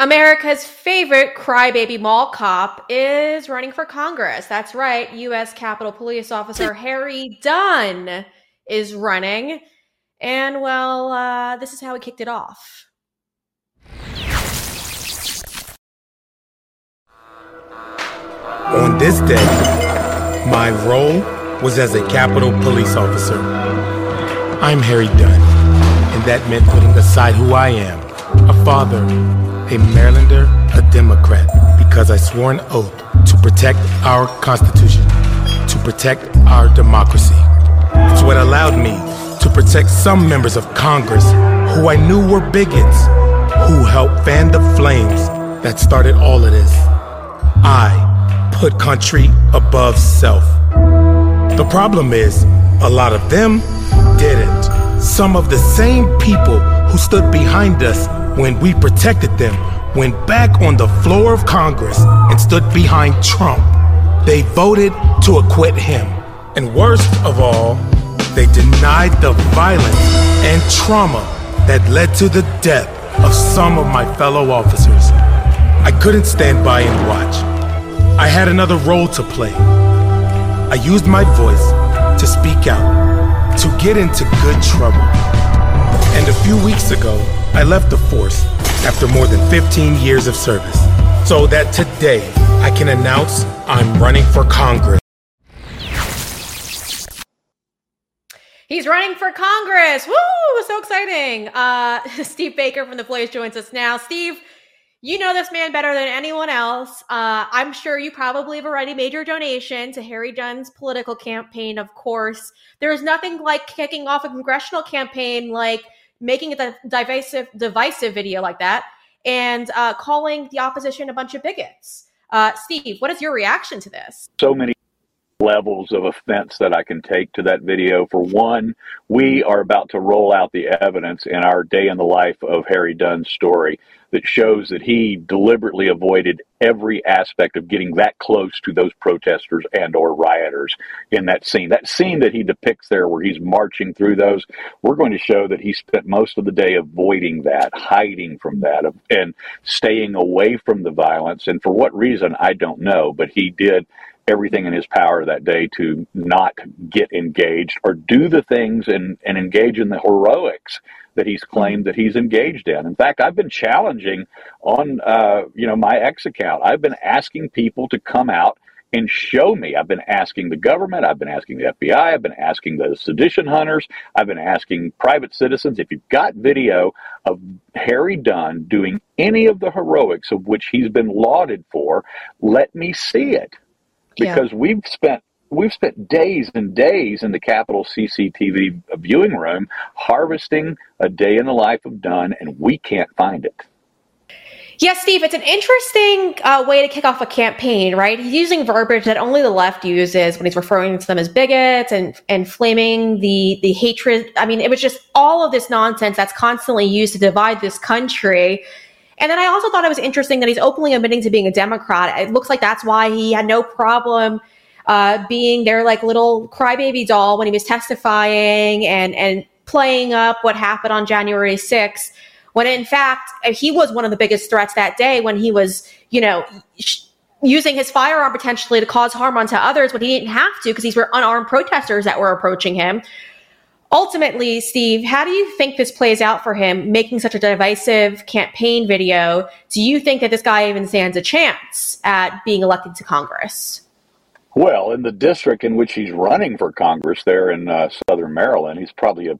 America's favorite crybaby mall cop is running for Congress. That's right. U.S. Capitol Police Officer Harry Dunn is running. And well, uh, this is how he kicked it off. On this day, my role was as a Capitol Police officer. I'm Harry Dunn, and that meant putting aside who I am a father a Marylander, a Democrat, because I swore an oath to protect our Constitution, to protect our democracy. It's what allowed me to protect some members of Congress who I knew were bigots, who helped fan the flames that started all of this. I put country above self. The problem is, a lot of them didn't. Some of the same people who stood behind us when we protected them, went back on the floor of Congress and stood behind Trump. They voted to acquit him. And worst of all, they denied the violence and trauma that led to the death of some of my fellow officers. I couldn't stand by and watch. I had another role to play. I used my voice to speak out, to get into good trouble. And a few weeks ago, I left the force after more than 15 years of service so that today I can announce I'm running for Congress. He's running for Congress. Woo! So exciting. Uh, Steve Baker from The Blaze joins us now. Steve, you know this man better than anyone else. Uh, I'm sure you probably have already made your donation to Harry Dunn's political campaign, of course. There is nothing like kicking off a congressional campaign like – making a divisive divisive video like that and uh, calling the opposition a bunch of bigots. Uh, Steve, what is your reaction to this? So many levels of offense that I can take to that video. For one, we are about to roll out the evidence in our day in the life of Harry Dunn's story that shows that he deliberately avoided every aspect of getting that close to those protesters and or rioters in that scene. That scene that he depicts there where he's marching through those, we're going to show that he spent most of the day avoiding that, hiding from that and staying away from the violence and for what reason I don't know, but he did everything in his power that day to not get engaged or do the things and, and engage in the heroics that he's claimed that he's engaged in. In fact, I've been challenging on uh, you know my X account. I've been asking people to come out and show me. I've been asking the government, I've been asking the FBI, I've been asking the sedition hunters, I've been asking private citizens if you've got video of Harry Dunn doing any of the heroics of which he's been lauded for, let me see it because yeah. we've spent we've spent days and days in the Capitol CCTV viewing room harvesting a day in the life of Dunn, and we can't find it. Yeah, Steve, it's an interesting uh, way to kick off a campaign, right? He's using verbiage that only the left uses when he's referring to them as bigots and and flaming the the hatred. I mean, it was just all of this nonsense that's constantly used to divide this country. And then I also thought it was interesting that he's openly admitting to being a Democrat. It looks like that's why he had no problem uh, being their like little crybaby doll when he was testifying and and playing up what happened on January 6th. When in fact he was one of the biggest threats that day when he was, you know. Sh- using his firearm potentially to cause harm onto others when he didn't have to because these were unarmed protesters that were approaching him ultimately, Steve, how do you think this plays out for him making such a divisive campaign video? Do you think that this guy even stands a chance at being elected to Congress? Well, in the district in which he's running for Congress there in uh, southern Maryland, he's probably a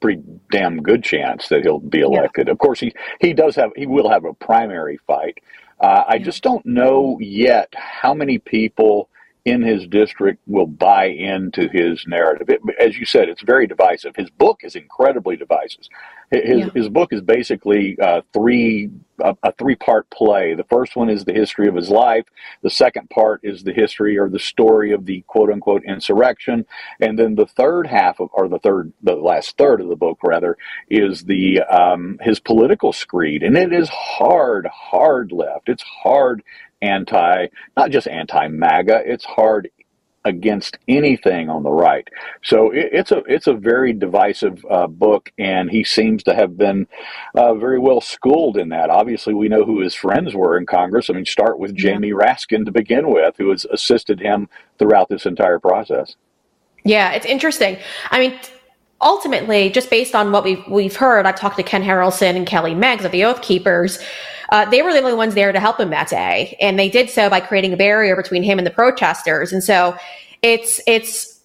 pretty damn good chance that he'll be elected. Yeah. Of course, he, he does have, he will have a primary fight. Uh, I just don't know yet how many people in his district will buy into his narrative. It, as you said, it's very divisive. His book is incredibly divisive. His, yeah. his book is basically uh, three a, a three part play. The first one is the history of his life. The second part is the history or the story of the quote unquote insurrection, and then the third half of or the third the last third of the book rather is the um, his political screed, and it is hard, hard left. It's hard anti, not just anti MAGA, it's hard against anything on the right. So it, it's a it's a very divisive uh, book, and he seems to have been uh, very well schooled in that. Obviously, we know who his friends were in Congress. I mean, start with Jamie Raskin to begin with, who has assisted him throughout this entire process. Yeah, it's interesting. I mean, ultimately, just based on what we've we've heard, I talked to Ken Harrelson and Kelly Meggs of the Oath Keepers. Uh, they were the only ones there to help him that day, and they did so by creating a barrier between him and the protesters. And so, it's it's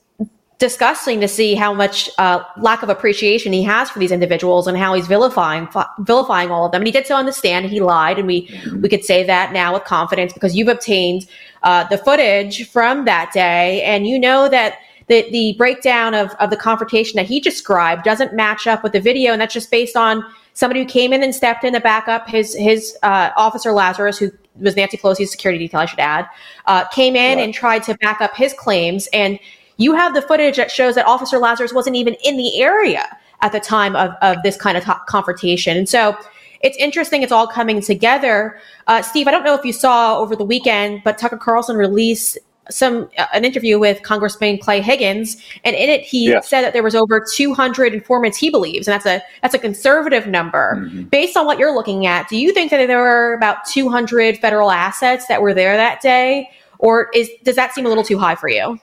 disgusting to see how much uh, lack of appreciation he has for these individuals and how he's vilifying vilifying all of them. And he did so on the stand. He lied, and we we could say that now with confidence because you've obtained uh, the footage from that day, and you know that the, the breakdown of, of the confrontation that he described doesn't match up with the video. And that's just based on somebody who came in and stepped in to back up his, his uh, officer Lazarus, who was Nancy Pelosi's security detail, I should add, uh, came in right. and tried to back up his claims. And you have the footage that shows that Officer Lazarus wasn't even in the area at the time of, of this kind of t- confrontation. And so it's interesting. It's all coming together. Uh, Steve, I don't know if you saw over the weekend, but Tucker Carlson released some uh, an interview with Congressman Clay Higgins, and in it he yes. said that there was over 200 informants he believes, and that's a that's a conservative number. Mm-hmm. Based on what you're looking at, do you think that there were about 200 federal assets that were there that day, or is does that seem a little too high for you?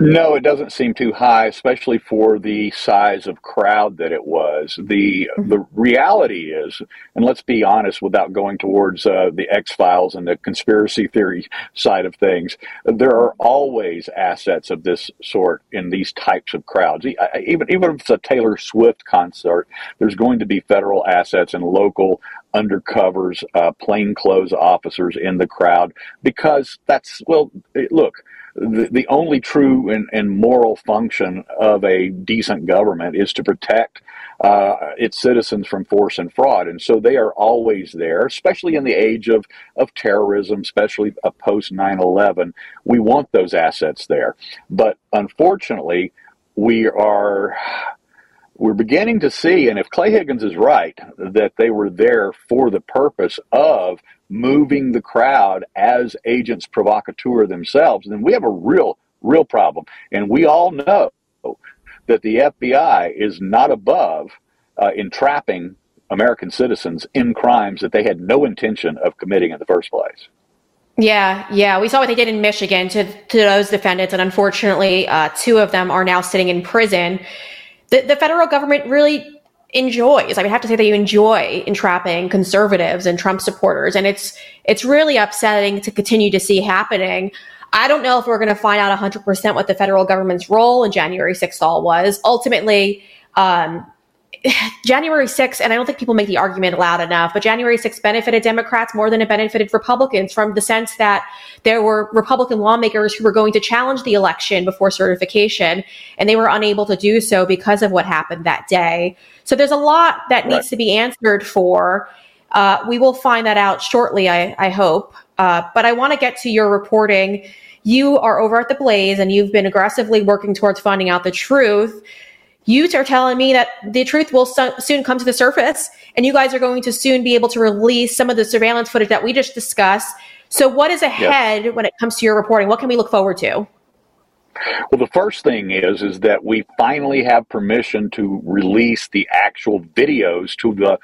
No, it doesn't seem too high, especially for the size of crowd that it was. The mm-hmm. the reality is, and let's be honest, without going towards uh, the X Files and the conspiracy theory side of things, there are always assets of this sort in these types of crowds. Even even if it's a Taylor Swift concert, there's going to be federal assets and local undercovers, uh, plainclothes officers in the crowd because that's well, look the, the only true and, and moral function of a decent government is to protect uh, its citizens from force and fraud. And so they are always there, especially in the age of, of terrorism, especially post 9 11. We want those assets there. But unfortunately, we are we're beginning to see, and if Clay Higgins is right, that they were there for the purpose of moving the crowd as agents provocateur themselves, then we have a real, real problem. And we all know that the FBI is not above uh, entrapping American citizens in crimes that they had no intention of committing in the first place. Yeah, yeah. We saw what they did in Michigan to, to those defendants, and unfortunately, uh, two of them are now sitting in prison the, the federal government really enjoys. I would have to say that you enjoy entrapping conservatives and Trump supporters, and it's it's really upsetting to continue to see happening. I don't know if we're going to find out 100% what the federal government's role in January 6th all was. Ultimately, um, January 6th, and I don't think people make the argument loud enough, but January 6th benefited Democrats more than it benefited Republicans from the sense that there were Republican lawmakers who were going to challenge the election before certification, and they were unable to do so because of what happened that day. So there's a lot that right. needs to be answered for. Uh, we will find that out shortly, I, I hope. Uh, but I want to get to your reporting. You are over at the Blaze, and you've been aggressively working towards finding out the truth you are telling me that the truth will soon come to the surface and you guys are going to soon be able to release some of the surveillance footage that we just discussed. So, what is ahead yep. when it comes to your reporting? What can we look forward to? Well, the first thing is is that we finally have permission to release the actual videos to the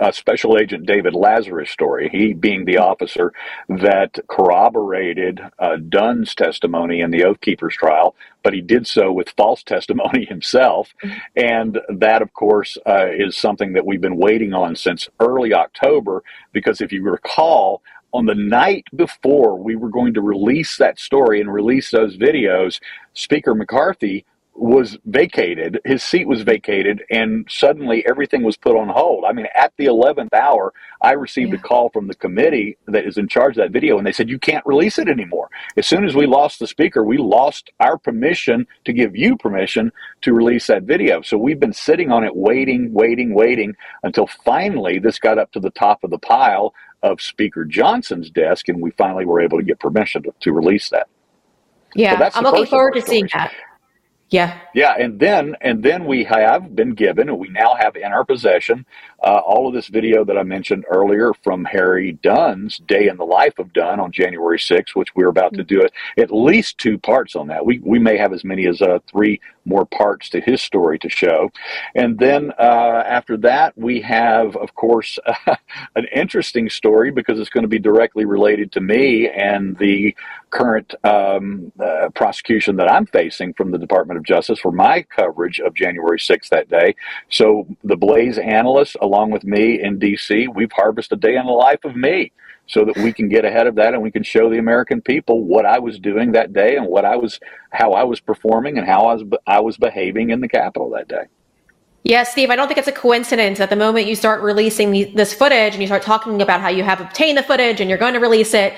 uh, Special Agent David Lazarus story. He being the officer that corroborated uh, Dunn's testimony in the Oath Keepers trial, but he did so with false testimony himself, and that, of course, uh, is something that we've been waiting on since early October. Because if you recall, on the night before we were going to release that story and release those videos, Speaker McCarthy was vacated. His seat was vacated, and suddenly everything was put on hold. I mean, at the 11th hour, I received yeah. a call from the committee that is in charge of that video, and they said, You can't release it anymore. As soon as we lost the speaker, we lost our permission to give you permission to release that video. So we've been sitting on it, waiting, waiting, waiting until finally this got up to the top of the pile of Speaker Johnson's desk, and we finally were able to get permission to, to release that. Yeah, so I'm looking forward to seeing that. Yeah. Yeah, and then and then we have been given, and we now have in our possession uh, all of this video that I mentioned earlier from Harry Dunn's Day in the Life of Dunn on January 6th, which we're about to do at least two parts on that. We we may have as many as uh, three more parts to his story to show, and then uh, after that we have, of course, an interesting story because it's going to be directly related to me and the current um, uh, prosecution that I'm facing from the Department of Justice for my coverage of January 6th that day. So the Blaze analysts, along with me in D.C., we've harvested a day in the life of me so that we can get ahead of that and we can show the American people what I was doing that day and what I was, how I was performing and how I was, I was behaving in the Capitol that day. Yeah, Steve, I don't think it's a coincidence that the moment you start releasing the, this footage and you start talking about how you have obtained the footage and you're going to release it,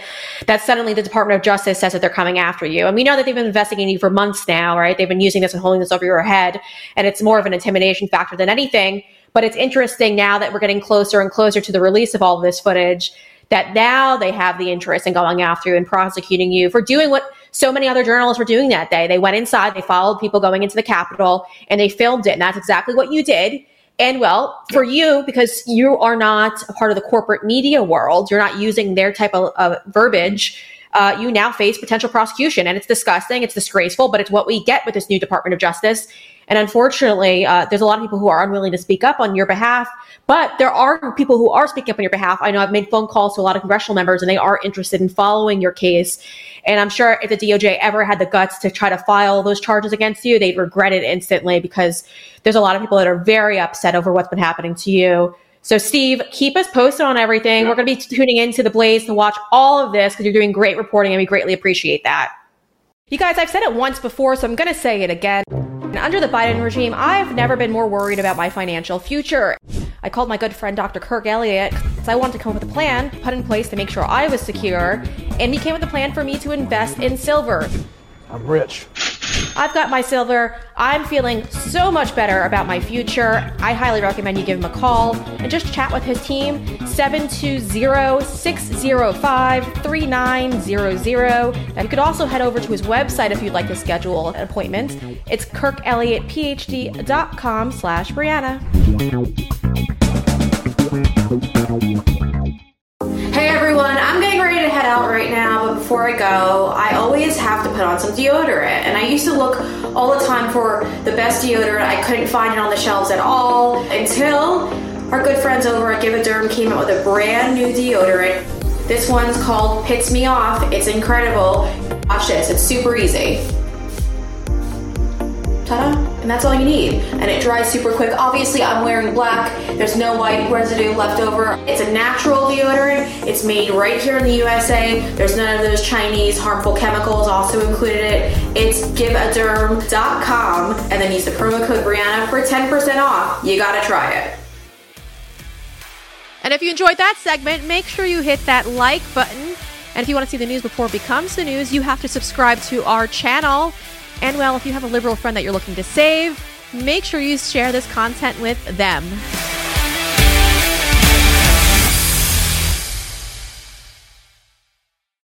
that suddenly the Department of Justice says that they're coming after you. And we know that they've been investigating you for months now, right? They've been using this and holding this over your head. And it's more of an intimidation factor than anything. But it's interesting now that we're getting closer and closer to the release of all of this footage that now they have the interest in going after you and prosecuting you for doing what so many other journalists were doing that day. They went inside, they followed people going into the Capitol, and they filmed it. And that's exactly what you did. And well, for you, because you are not a part of the corporate media world, you're not using their type of, of verbiage. Uh, you now face potential prosecution, and it's disgusting. It's disgraceful, but it's what we get with this new Department of Justice. And unfortunately, uh, there's a lot of people who are unwilling to speak up on your behalf, but there are people who are speaking up on your behalf. I know I've made phone calls to a lot of congressional members and they are interested in following your case. And I'm sure if the DOJ ever had the guts to try to file those charges against you, they'd regret it instantly because there's a lot of people that are very upset over what's been happening to you. So, Steve, keep us posted on everything. Yeah. We're going to be tuning into the Blaze to watch all of this because you're doing great reporting and we greatly appreciate that. You guys, I've said it once before, so I'm going to say it again. Under the Biden regime, I've never been more worried about my financial future. I called my good friend Dr. Kirk Elliott because I wanted to come up with a plan put in place to make sure I was secure, and he came with a plan for me to invest in silver. I'm rich. I've got my silver. I'm feeling so much better about my future. I highly recommend you give him a call and just chat with his team 720-605-3900. Now you could also head over to his website if you'd like to schedule an appointment. It's kirkelliottphd.com slash Breanna. Right now, but before I go, I always have to put on some deodorant. And I used to look all the time for the best deodorant. I couldn't find it on the shelves at all until our good friends over at Give a Derm came out with a brand new deodorant. This one's called Pits Me Off. It's incredible. Watch this, it's super easy. Ta-da! And that's all you need. And it dries super quick. Obviously, I'm wearing black. There's no white residue left over. It's a natural deodorant. It's made right here in the USA. There's none of those Chinese harmful chemicals also included it. It's giveaderm.com and then use the promo code Breanna for 10% off. You gotta try it. And if you enjoyed that segment, make sure you hit that like button. And if you want to see the news before it becomes the news, you have to subscribe to our channel. And well, if you have a liberal friend that you're looking to save, make sure you share this content with them.